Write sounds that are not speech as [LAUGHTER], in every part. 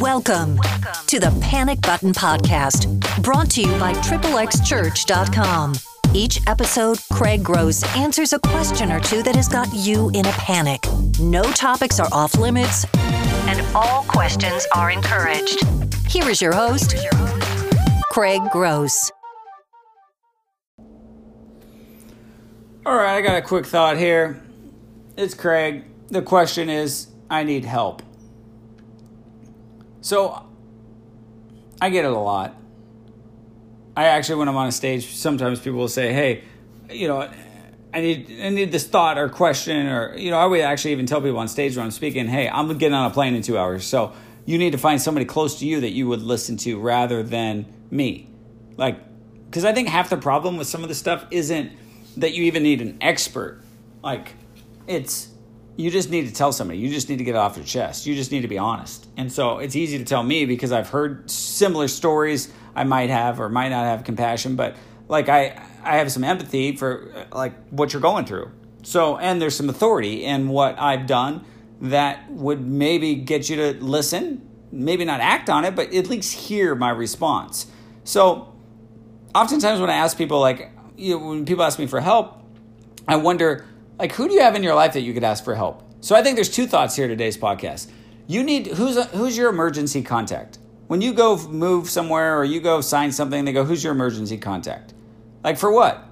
Welcome, to the Panic Button Podcast, brought to you by XXXChurch.com. Each episode, Craig Gross answers a question or two that has got you in a panic. No topics are off limits, and all questions are encouraged. Here is your host, Craig Gross. All right, I got a quick thought here. It's Craig. The question is I need help. So I get it a lot. I actually, when I'm on a stage, sometimes people will say, "Hey, you know, I need I need this thought or question or you know." I would actually even tell people on stage when I'm speaking, "Hey, I'm getting on a plane in two hours, so you need to find somebody close to you that you would listen to rather than me." Like, because I think half the problem with some of the stuff isn't that you even need an expert. Like, it's you just need to tell somebody. You just need to get it off your chest. You just need to be honest. And so it's easy to tell me because I've heard similar stories I might have or might not have compassion, but like I I have some empathy for like what you're going through. So and there's some authority in what I've done that would maybe get you to listen, maybe not act on it, but at least hear my response. So oftentimes when I ask people like you know, when people ask me for help, I wonder like who do you have in your life that you could ask for help? So I think there's two thoughts here today's podcast. You need who's who's your emergency contact? When you go move somewhere or you go sign something, they go, "Who's your emergency contact?" Like for what?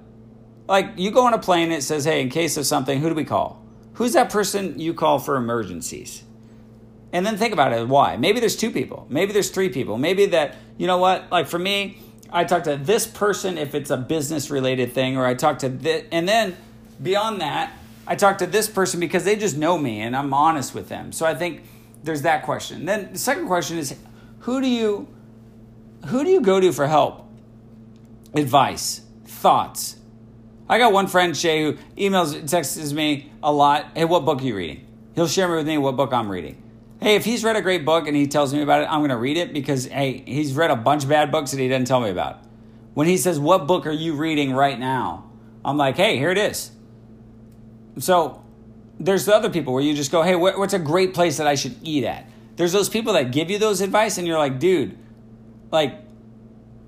Like you go on a plane, it says, "Hey, in case of something, who do we call?" Who's that person you call for emergencies? And then think about it. Why? Maybe there's two people. Maybe there's three people. Maybe that you know what? Like for me, I talk to this person if it's a business related thing, or I talk to this, and then beyond that, I talk to this person because they just know me and I'm honest with them. So I think there's that question. Then the second question is who do you who do you go to for help? Advice, thoughts. I got one friend, Shay, who emails, texts me a lot. Hey, what book are you reading? He'll share with me what book I'm reading. Hey, if he's read a great book and he tells me about it, I'm to read it because, hey, he's read a bunch of bad books that he doesn't tell me about. When he says, What book are you reading right now? I'm like, Hey, here it is. So there's the other people where you just go, hey, what's a great place that I should eat at? There's those people that give you those advice, and you're like, dude, like,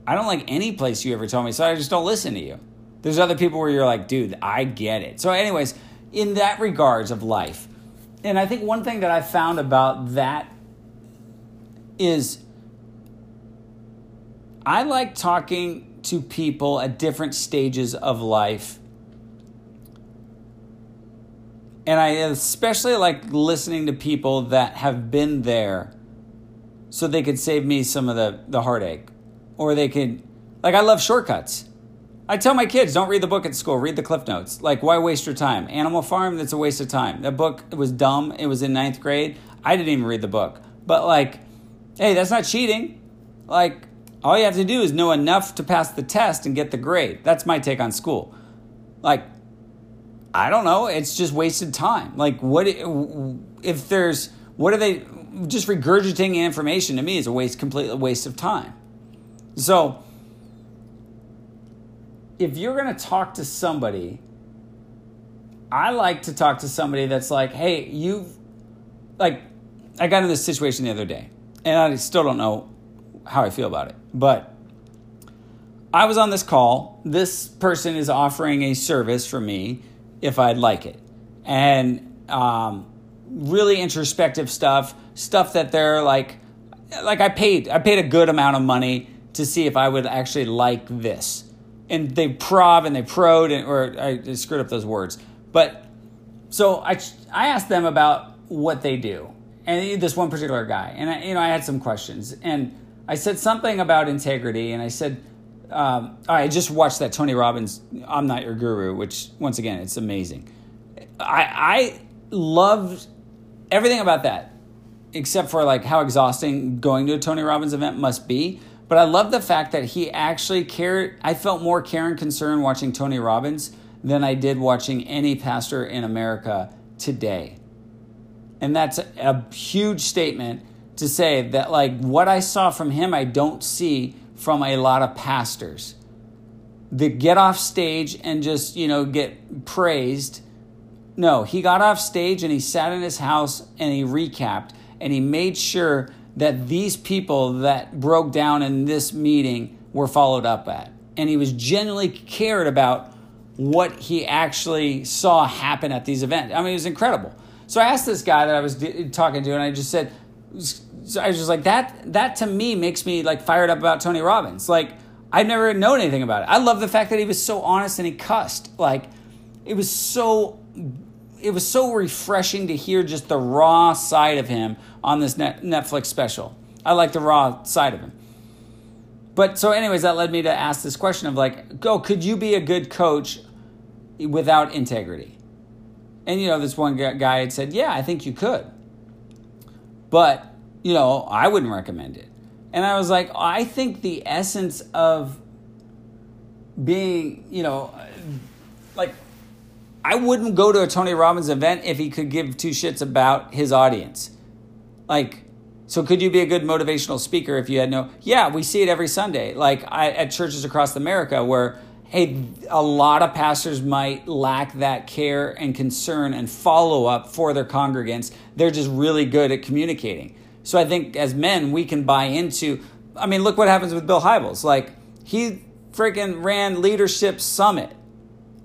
I don't like any place you ever tell me, so I just don't listen to you. There's other people where you're like, dude, I get it. So, anyways, in that regards of life, and I think one thing that I found about that is I like talking to people at different stages of life and I especially like listening to people that have been there so they could save me some of the, the heartache. Or they could, like, I love shortcuts. I tell my kids, don't read the book at school, read the Cliff Notes. Like, why waste your time? Animal Farm, that's a waste of time. That book was dumb. It was in ninth grade. I didn't even read the book. But, like, hey, that's not cheating. Like, all you have to do is know enough to pass the test and get the grade. That's my take on school. Like, I don't know. It's just wasted time. Like, what if there's what are they just regurgitating information to me is a waste, complete waste of time. So, if you're going to talk to somebody, I like to talk to somebody that's like, hey, you've like, I got in this situation the other day, and I still don't know how I feel about it, but. I was on this call. This person is offering a service for me if I'd like it. And um, really introspective stuff, stuff that they're like, like I paid, I paid a good amount of money to see if I would actually like this. And they prov and they prod, and, or I screwed up those words. But so I, I asked them about what they do, and this one particular guy, and I, you know I had some questions, and I said something about integrity, and I said, um, I just watched that Tony Robbins "I'm Not Your Guru," which once again it's amazing. I I loved everything about that, except for like how exhausting going to a Tony Robbins event must be. But I love the fact that he actually cared. I felt more care and concern watching Tony Robbins than I did watching any pastor in America today. And that's a huge statement to say that like what I saw from him, I don't see from a lot of pastors that get off stage and just, you know, get praised. No, he got off stage and he sat in his house and he recapped and he made sure that these people that broke down in this meeting were followed up at. And he was genuinely cared about what he actually saw happen at these events. I mean, it was incredible. So I asked this guy that I was talking to, and I just said, so I was just like, that, that to me makes me like fired up about Tony Robbins. Like, I've never known anything about it. I love the fact that he was so honest and he cussed. Like, it was so it was so refreshing to hear just the raw side of him on this Netflix special. I like the raw side of him. But so, anyways, that led me to ask this question of like, go, could you be a good coach without integrity? And you know, this one guy had said, yeah, I think you could. But, you know, I wouldn't recommend it. And I was like, I think the essence of being, you know, like I wouldn't go to a Tony Robbins event if he could give two shits about his audience. Like, so could you be a good motivational speaker if you had no? Yeah, we see it every Sunday. Like I, at churches across America, where hey, a lot of pastors might lack that care and concern and follow up for their congregants. They're just really good at communicating. So I think as men, we can buy into. I mean, look what happens with Bill Hybels. Like he freaking ran Leadership Summit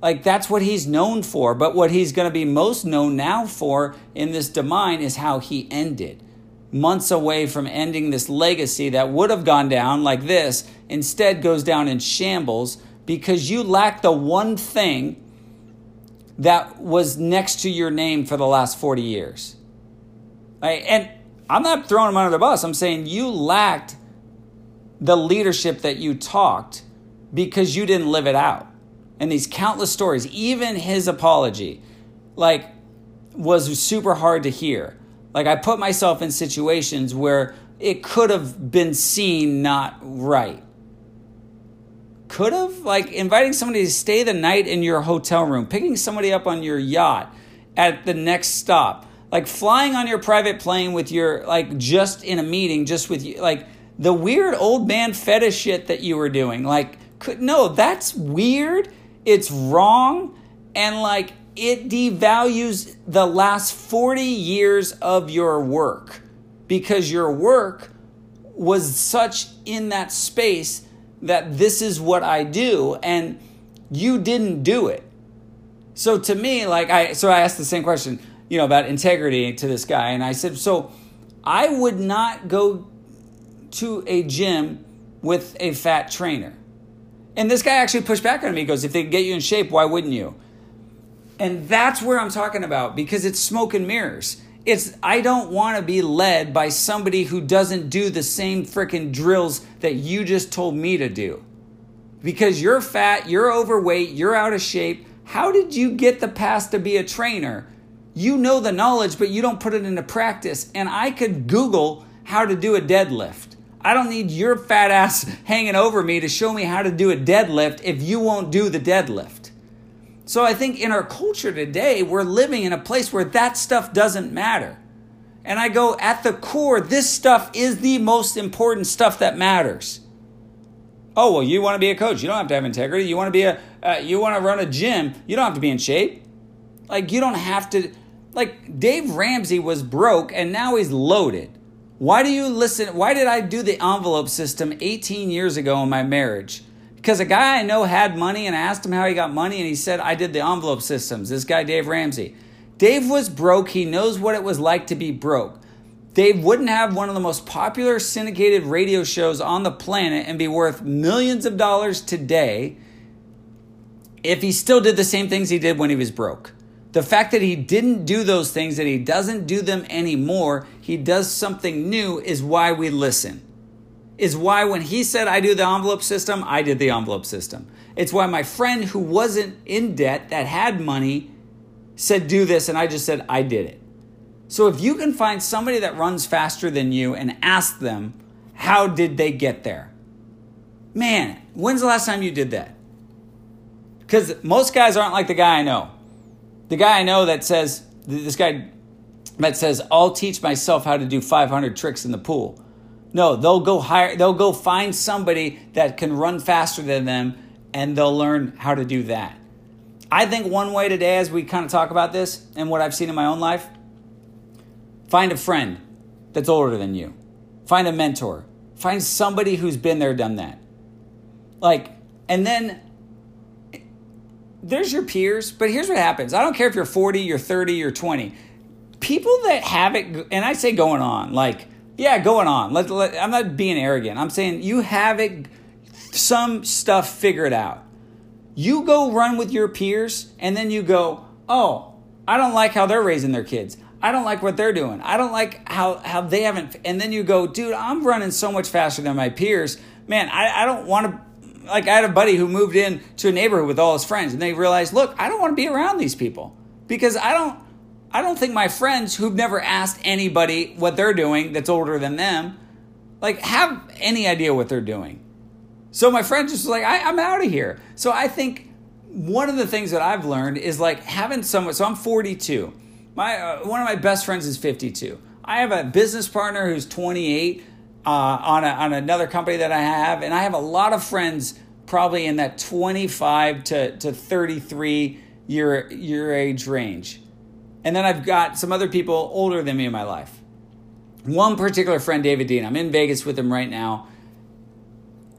like that's what he's known for. But what he's going to be most known now for in this Demine is how he ended. Months away from ending this legacy that would have gone down like this, instead goes down in shambles because you lack the one thing that was next to your name for the last 40 years. Right? And I'm not throwing him under the bus. I'm saying you lacked the leadership that you talked because you didn't live it out and these countless stories, even his apology, like, was super hard to hear. Like, I put myself in situations where it could have been seen not right. Could have? Like, inviting somebody to stay the night in your hotel room, picking somebody up on your yacht at the next stop, like flying on your private plane with your, like, just in a meeting, just with you, like, the weird old man fetish shit that you were doing. Like, could, no, that's weird it's wrong and like it devalues the last 40 years of your work because your work was such in that space that this is what I do and you didn't do it. So to me like I so I asked the same question, you know, about integrity to this guy and I said, "So I would not go to a gym with a fat trainer." And this guy actually pushed back on me. He goes, if they get you in shape, why wouldn't you? And that's where I'm talking about because it's smoke and mirrors. It's I don't want to be led by somebody who doesn't do the same freaking drills that you just told me to do. Because you're fat, you're overweight, you're out of shape. How did you get the pass to be a trainer? You know the knowledge, but you don't put it into practice. And I could Google how to do a deadlift. I don't need your fat ass [LAUGHS] hanging over me to show me how to do a deadlift if you won't do the deadlift. So I think in our culture today, we're living in a place where that stuff doesn't matter. And I go, at the core, this stuff is the most important stuff that matters. Oh, well, you want to be a coach. You don't have to have integrity. You want to be a, uh, you want to run a gym. You don't have to be in shape. Like, you don't have to, like, Dave Ramsey was broke and now he's loaded. Why do you listen? Why did I do the envelope system 18 years ago in my marriage? Because a guy I know had money and I asked him how he got money and he said, I did the envelope systems. This guy, Dave Ramsey. Dave was broke. He knows what it was like to be broke. Dave wouldn't have one of the most popular syndicated radio shows on the planet and be worth millions of dollars today if he still did the same things he did when he was broke. The fact that he didn't do those things, that he doesn't do them anymore, he does something new, is why we listen. Is why when he said, I do the envelope system, I did the envelope system. It's why my friend who wasn't in debt, that had money, said, Do this, and I just said, I did it. So if you can find somebody that runs faster than you and ask them, How did they get there? Man, when's the last time you did that? Because most guys aren't like the guy I know the guy I know that says this guy that says I'll teach myself how to do 500 tricks in the pool. No, they'll go hire they'll go find somebody that can run faster than them and they'll learn how to do that. I think one way today as we kind of talk about this and what I've seen in my own life, find a friend that's older than you. Find a mentor. Find somebody who's been there, done that. Like, and then there's your peers, but here's what happens. I don't care if you're 40, you're 30, you're 20. People that have it, and I say going on, like, yeah, going on. Let, let, I'm not being arrogant. I'm saying you have it, some stuff figured out. You go run with your peers, and then you go, oh, I don't like how they're raising their kids. I don't like what they're doing. I don't like how, how they haven't. And then you go, dude, I'm running so much faster than my peers. Man, I, I don't want to. Like, I had a buddy who moved in to a neighborhood with all his friends, and they realized, look, I don't want to be around these people because I don't. I don't think my friends who've never asked anybody what they're doing that's older than them, like, have any idea what they're doing. So my friend just was like, I, I'm out of here. So I think one of the things that I've learned is like having someone. So I'm 42. My uh, one of my best friends is 52. I have a business partner who's 28 uh, on a, on another company that I have, and I have a lot of friends probably in that 25 to, to 33 year year age range. And then I've got some other people older than me in my life. One particular friend, David Dean, I'm in Vegas with him right now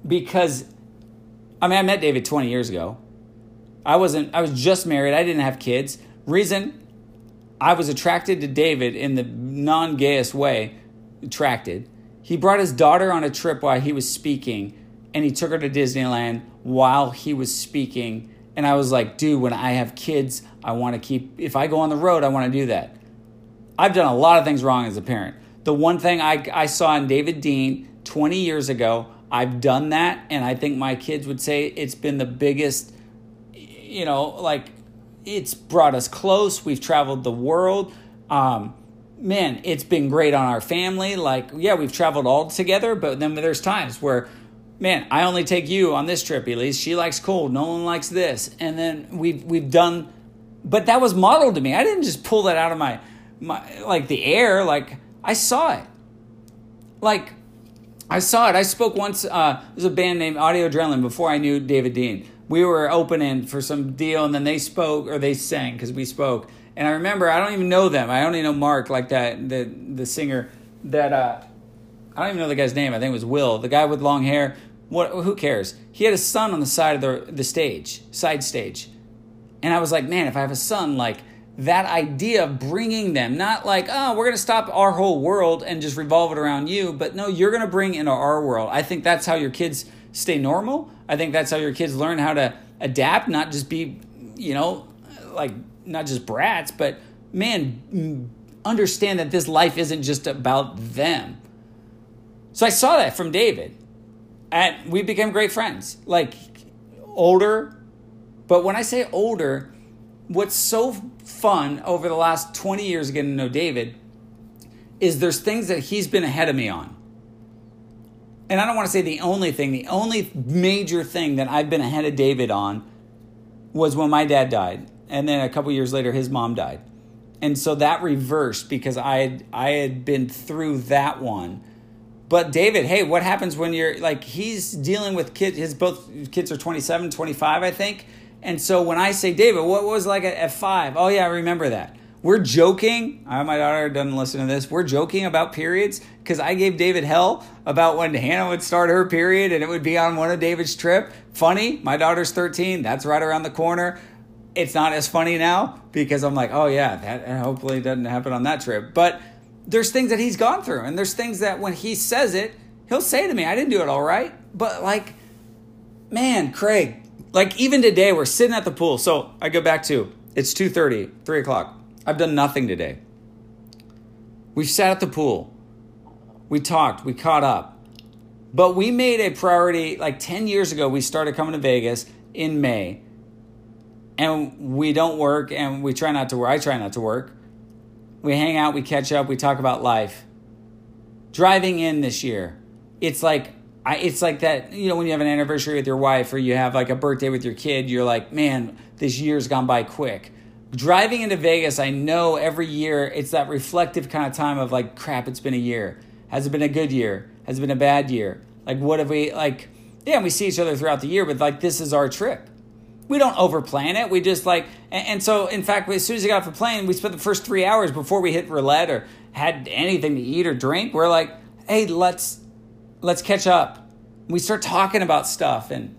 because I mean I met David 20 years ago. I wasn't I was just married. I didn't have kids. Reason I was attracted to David in the non-gayest way, attracted. He brought his daughter on a trip while he was speaking and he took her to Disneyland while he was speaking and I was like, dude, when I have kids, I want to keep if I go on the road, I want to do that. I've done a lot of things wrong as a parent. The one thing I, I saw in David Dean 20 years ago, I've done that, and I think my kids would say it's been the biggest, you know, like it's brought us close. We've traveled the world. Um, man, it's been great on our family. Like, yeah, we've traveled all together, but then there's times where, man, I only take you on this trip, Elise. She likes cold. No one likes this. And then we've we've done, but that was modeled to me. I didn't just pull that out of my my like the air. Like I saw it. Like I saw it. I spoke once. Uh, there's a band named Audio Adrenaline before I knew David Dean. We were opening for some deal, and then they spoke or they sang because we spoke. And I remember I don't even know them. I only know Mark, like that the the singer that uh, I don't even know the guy's name. I think it was Will, the guy with long hair. What? Who cares? He had a son on the side of the the stage, side stage, and I was like, man, if I have a son, like that idea of bringing them, not like, oh, we're going to stop our whole world and just revolve it around you, but no, you're going to bring into our world. I think that's how your kids stay normal. I think that's how your kids learn how to adapt, not just be, you know, like not just brats, but man, mm, understand that this life isn't just about them. So I saw that from David. And we became great friends. Like older, but when I say older, what's so fun over the last 20 years getting to know David is there's things that he's been ahead of me on. And I don't want to say the only thing, the only major thing that I've been ahead of David on was when my dad died. And then a couple years later his mom died. And so that reversed because I had I had been through that one. But David, hey, what happens when you're like he's dealing with kids his both kids are 27, 25, I think and so when I say, David, what was like at, five? Oh, yeah, I remember that. We're joking. I, my daughter doesn't listen to this. We're joking about periods because I gave David hell about when Hannah would start her period and it would be on one of David's trip. Funny, my daughter's 13. That's right around the corner. It's not as funny now because I'm like, oh yeah, that hopefully doesn't happen on that trip. But there's things that he's gone through, and there's things that when he says it, he'll say to me, I didn't do it all right. But like, man, Craig, like even today, we're sitting at the pool. So I go back to it's 2:30, 3 o'clock. I've done nothing today. We've sat at the pool. We talked, we caught up. But we made a priority like 10 years ago, we started coming to Vegas in May. And we don't work and we try not to work. I try not to work. We hang out, we catch up, we talk about life. Driving in this year, it's like I, it's like that, you know, when you have an anniversary with your wife or you have like a birthday with your kid, you're like, man, this year's gone by quick. Driving into Vegas, I know every year it's that reflective kind of time of like, crap, it's been a year. Has it been a good year? Has it been a bad year? Like, what have we, like, yeah, we see each other throughout the year, but like, this is our trip. We don't overplan it. We just like, and, and so in fact, as soon as we got off the plane, we spent the first three hours before we hit roulette or had anything to eat or drink. We're like, hey, let's let's catch up. We start talking about stuff and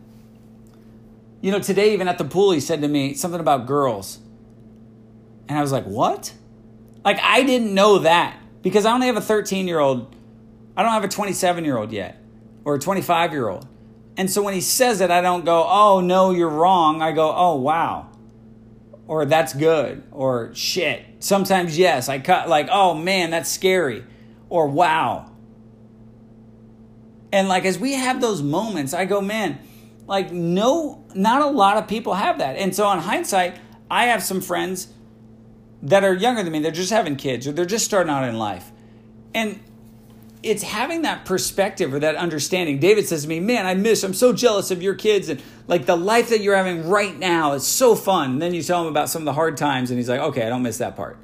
you know, today even at the pool he said to me something about girls. And I was like, "What?" Like I didn't know that because I only have a 13-year-old. I don't have a 27-year-old yet or a 25-year-old. And so when he says it, I don't go, "Oh, no, you're wrong." I go, "Oh, wow." Or that's good or shit. Sometimes yes, I cut like, "Oh man, that's scary." Or wow. And like as we have those moments, I go, "Man, like no not a lot of people have that." And so on hindsight, I have some friends that are younger than me, they're just having kids or they're just starting out in life. And it's having that perspective or that understanding. David says to me, Man, I miss, I'm so jealous of your kids and like the life that you're having right now is so fun. And then you tell him about some of the hard times and he's like, Okay, I don't miss that part.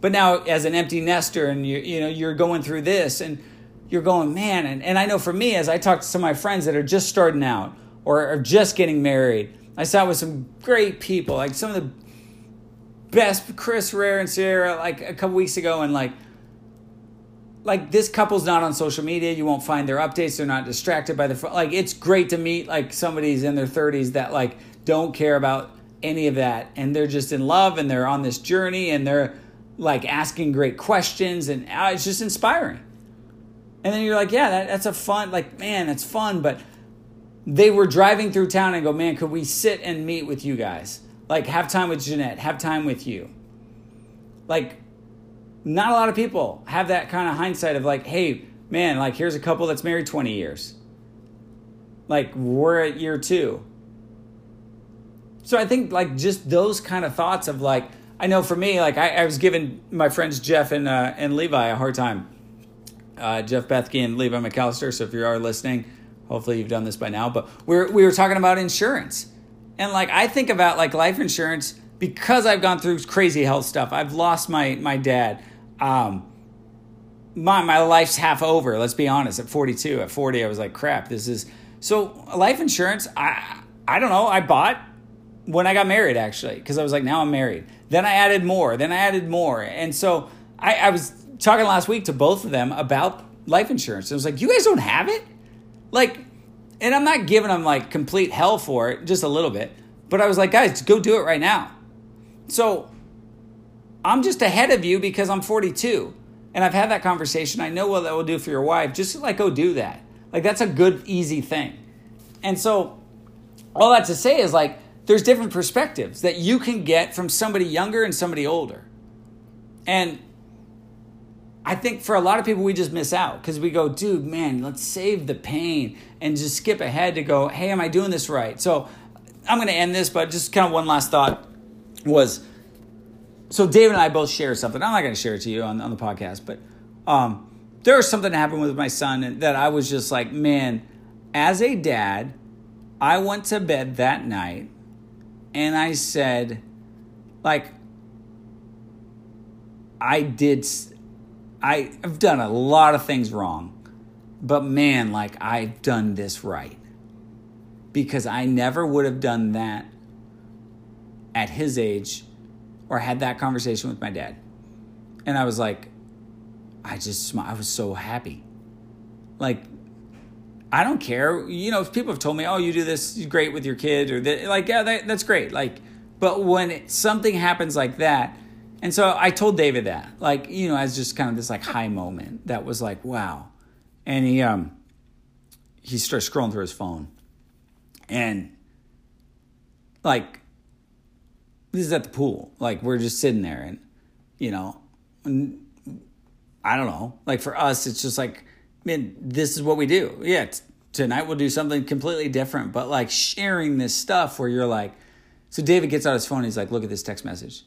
But now as an empty nester and you you know, you're going through this and you're going, man, and, and I know for me, as I talk to some of my friends that are just starting out or are just getting married, I sat with some great people, like some of the best Chris Rare and Sarah like a couple weeks ago and like like this couple's not on social media. You won't find their updates. They're not distracted by the like it's great to meet like somebody's in their 30s that like don't care about any of that. And they're just in love and they're on this journey and they're like asking great questions and uh, it's just inspiring. And then you're like yeah that, that's a fun like man that's fun. But they were driving through town and go man could we sit and meet with you guys? Like, have time with Jeanette, have time with you. Like, not a lot of people have that kind of hindsight of like, hey, man, like, here's a couple that's married 20 years. Like, we're at year two. So I think, like, just those kind of thoughts of like, I know for me, like, I, I was giving my friends Jeff and, uh, and Levi a hard time. Uh, Jeff Bethke and Levi McAllister. So if you are listening, hopefully you've done this by now. But we're, we were talking about insurance and like I think about like life insurance because I've gone through crazy health stuff. I've lost my my dad. Um, my my life's half over. Let's be honest. At 42, at 40, I was like, crap. This is so life insurance. I I don't know. I bought when I got married actually because I was like, now I'm married. Then I added more. Then I added more. And so I, I was talking last week to both of them about life insurance. I was like, you guys don't have it? Like and I'm not giving them like complete hell for it, just a little bit. But I was like, guys, go do it right now. So I'm just ahead of you because I'm 42. And I've had that conversation. I know what that will do for your wife. Just like go do that. Like that's a good, easy thing. And so all that to say is like there's different perspectives that you can get from somebody younger and somebody older. And I think for a lot of people, we just miss out because we go, dude, man, let's save the pain and just skip ahead to go, hey, am I doing this right? So I'm going to end this, but just kind of one last thought was so David and I both share something. I'm not going to share it to you on, on the podcast, but um, there was something that happened with my son that I was just like, man, as a dad, I went to bed that night and I said, like, I did I, I've done a lot of things wrong, but man, like I've done this right. Because I never would have done that at his age or had that conversation with my dad. And I was like, I just, I was so happy. Like, I don't care. You know, people have told me, oh, you do this great with your kid, or that, like, yeah, that, that's great. Like, but when it, something happens like that, and so I told David that, like, you know, as just kind of this like high moment that was like, wow. And he um he starts scrolling through his phone. And like this is at the pool. Like we're just sitting there and you know, I don't know. Like for us it's just like man, this is what we do. Yeah, t- tonight we'll do something completely different, but like sharing this stuff where you're like so David gets out his phone he's like, "Look at this text message."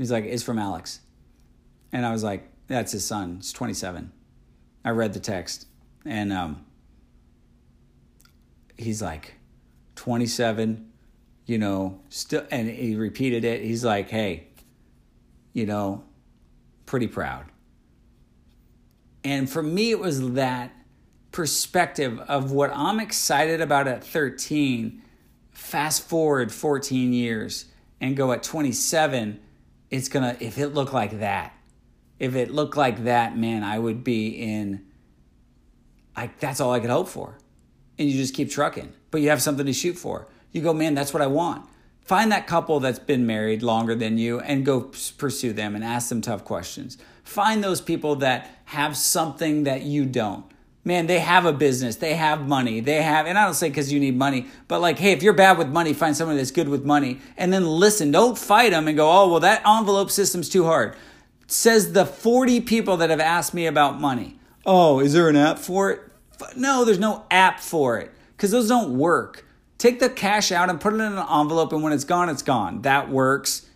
He's like, it's from Alex. And I was like, that's his son. He's 27. I read the text. And um, he's like, 27, you know, still, and he repeated it. He's like, hey, you know, pretty proud. And for me, it was that perspective of what I'm excited about at 13. Fast forward 14 years and go at 27 it's gonna if it looked like that if it looked like that, man, I would be in like that's all I could hope for. And you just keep trucking, but you have something to shoot for. You go, man, that's what I want. Find that couple that's been married longer than you and go pursue them and ask them tough questions. Find those people that have something that you don't. Man, they have a business, they have money, they have, and I don't say because you need money, but like, hey, if you're bad with money, find someone that's good with money and then listen. Don't fight them and go, oh, well, that envelope system's too hard. Says the 40 people that have asked me about money. Oh, is there an app for it? No, there's no app for it because those don't work. Take the cash out and put it in an envelope, and when it's gone, it's gone. That works.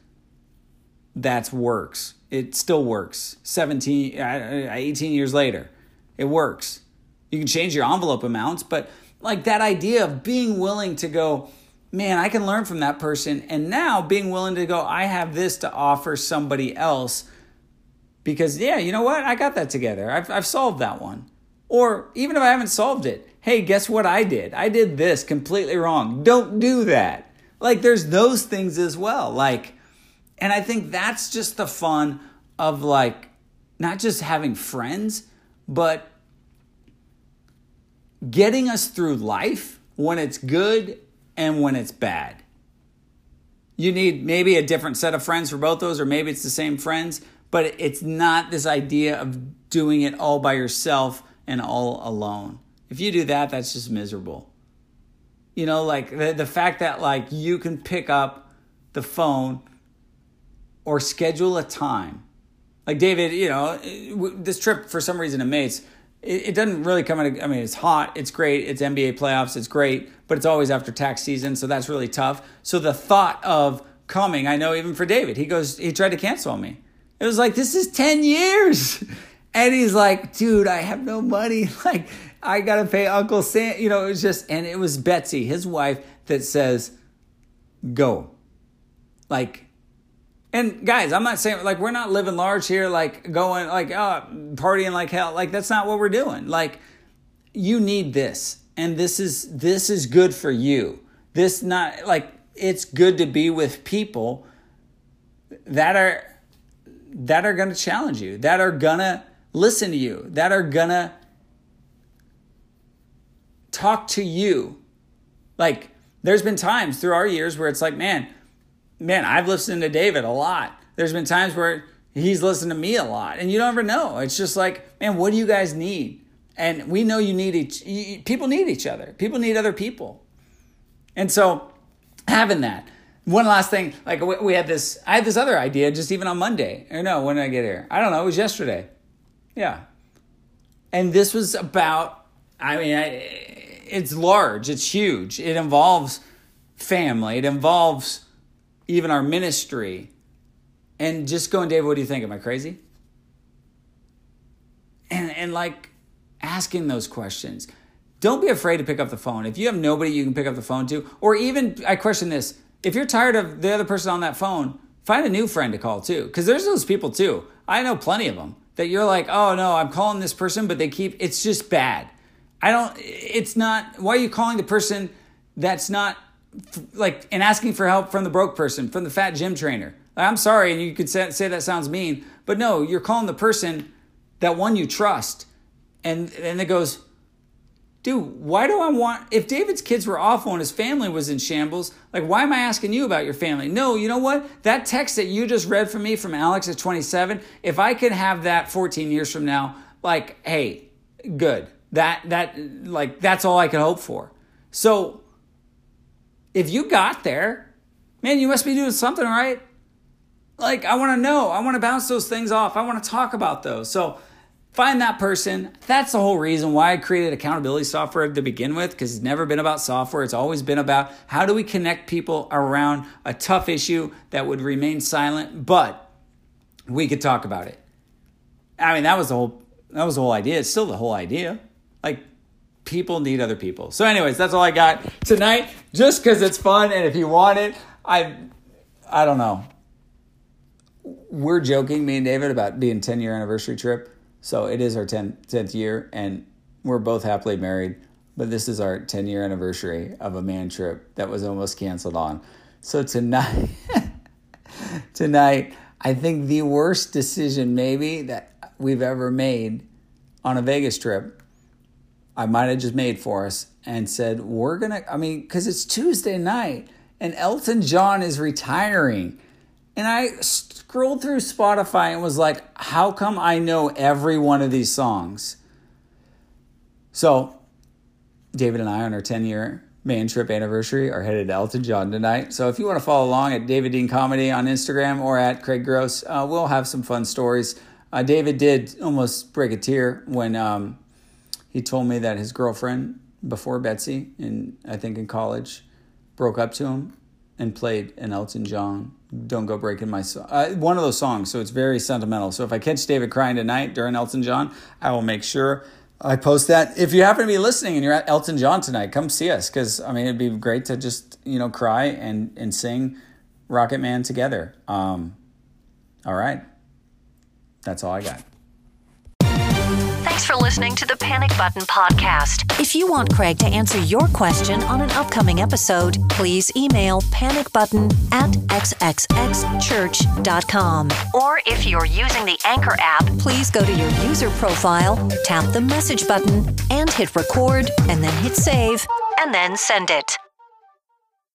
That works. It still works. 17, uh, 18 years later, it works. You can change your envelope amounts, but like that idea of being willing to go, man, I can learn from that person. And now being willing to go, I have this to offer somebody else because, yeah, you know what? I got that together. I've, I've solved that one. Or even if I haven't solved it, hey, guess what I did? I did this completely wrong. Don't do that. Like, there's those things as well. Like, and I think that's just the fun of like not just having friends, but getting us through life when it's good and when it's bad. You need maybe a different set of friends for both those, or maybe it's the same friends, but it's not this idea of doing it all by yourself and all alone. If you do that, that's just miserable. You know, like the, the fact that like you can pick up the phone or schedule a time. Like David, you know, this trip for some reason to Mates, it, it doesn't really come. I mean, it's hot, it's great, it's NBA playoffs, it's great, but it's always after tax season, so that's really tough. So the thought of coming, I know even for David, he goes, he tried to cancel on me. It was like, this is 10 years. [LAUGHS] And he's like, dude, I have no money. [LAUGHS] Like, I got to pay Uncle Sam. You know, it was just, and it was Betsy, his wife, that says, go. Like, and guys, I'm not saying, like, we're not living large here, like, going, like, oh, partying like hell. Like, that's not what we're doing. Like, you need this. And this is, this is good for you. This not, like, it's good to be with people that are, that are going to challenge you, that are going to, listen to you, that are gonna talk to you. Like, there's been times through our years where it's like, man, man, I've listened to David a lot. There's been times where he's listened to me a lot, and you don't ever know. It's just like, man, what do you guys need? And we know you need each. People need each other. People need other people, and so having that. One last thing, like we had this, I had this other idea just even on Monday. Or no, when did I get here? I don't know. It was yesterday. Yeah. And this was about, I mean, I, it's large, it's huge. It involves family, it involves even our ministry. And just going, Dave, what do you think? Am I crazy? And, and like asking those questions. Don't be afraid to pick up the phone. If you have nobody you can pick up the phone to, or even, I question this, if you're tired of the other person on that phone, find a new friend to call too. Because there's those people too. I know plenty of them that you're like, oh no, I'm calling this person, but they keep, it's just bad. I don't, it's not, why are you calling the person that's not like, and asking for help from the broke person, from the fat gym trainer? I'm sorry, and you could say, say that sounds mean, but no, you're calling the person that one you trust. And, and it goes, dude, why do I want, if David's kids were awful and his family was in shambles, like, why am I asking you about your family? No, you know what? That text that you just read from me from Alex at 27, if I could have that 14 years from now, like, hey, good. That, that, like, that's all I could hope for. So, if you got there, man, you must be doing something right. Like, I want to know. I want to bounce those things off. I want to talk about those. So, find that person. That's the whole reason why I created accountability software to begin with, because it's never been about software. It's always been about how do we connect people around a tough issue that would remain silent, but we could talk about it. I mean, that was the whole that was the whole idea. It's still the whole idea. Like people need other people. So, anyways, that's all I got tonight. Just because it's fun, and if you want it, I I don't know. We're joking, me and David, about being 10 year anniversary trip so it is our 10th, 10th year, and we're both happily married. But this is our 10 year anniversary of a man trip that was almost canceled on. So tonight, [LAUGHS] tonight, I think the worst decision maybe that we've ever made on a Vegas trip. I might have just made for us and said, We're going to, I mean, because it's Tuesday night and Elton John is retiring. And I scrolled through Spotify and was like, How come I know every one of these songs? So, David and I, on our 10 year man trip anniversary, are headed to Elton John tonight. So, if you want to follow along at David Dean Comedy on Instagram or at Craig Gross, uh, we'll have some fun stories. Uh, David did almost break a tear when um, he told me that his girlfriend before Betsy, in I think in college, broke up to him and played an Elton John "Don't Go Breaking My Song," uh, one of those songs. So it's very sentimental. So if I catch David crying tonight during Elton John, I will make sure I post that. If you happen to be listening and you're at Elton John tonight, come see us because I mean it'd be great to just you know cry and and sing Rocket Man together. Um, all right, that's all I got. Thanks for listening to the Panic Button Podcast. If you want Craig to answer your question on an upcoming episode, please email panicbutton at xxxchurch.com. Or if you're using the Anchor app, please go to your user profile, tap the message button, and hit record, and then hit save, and then send it.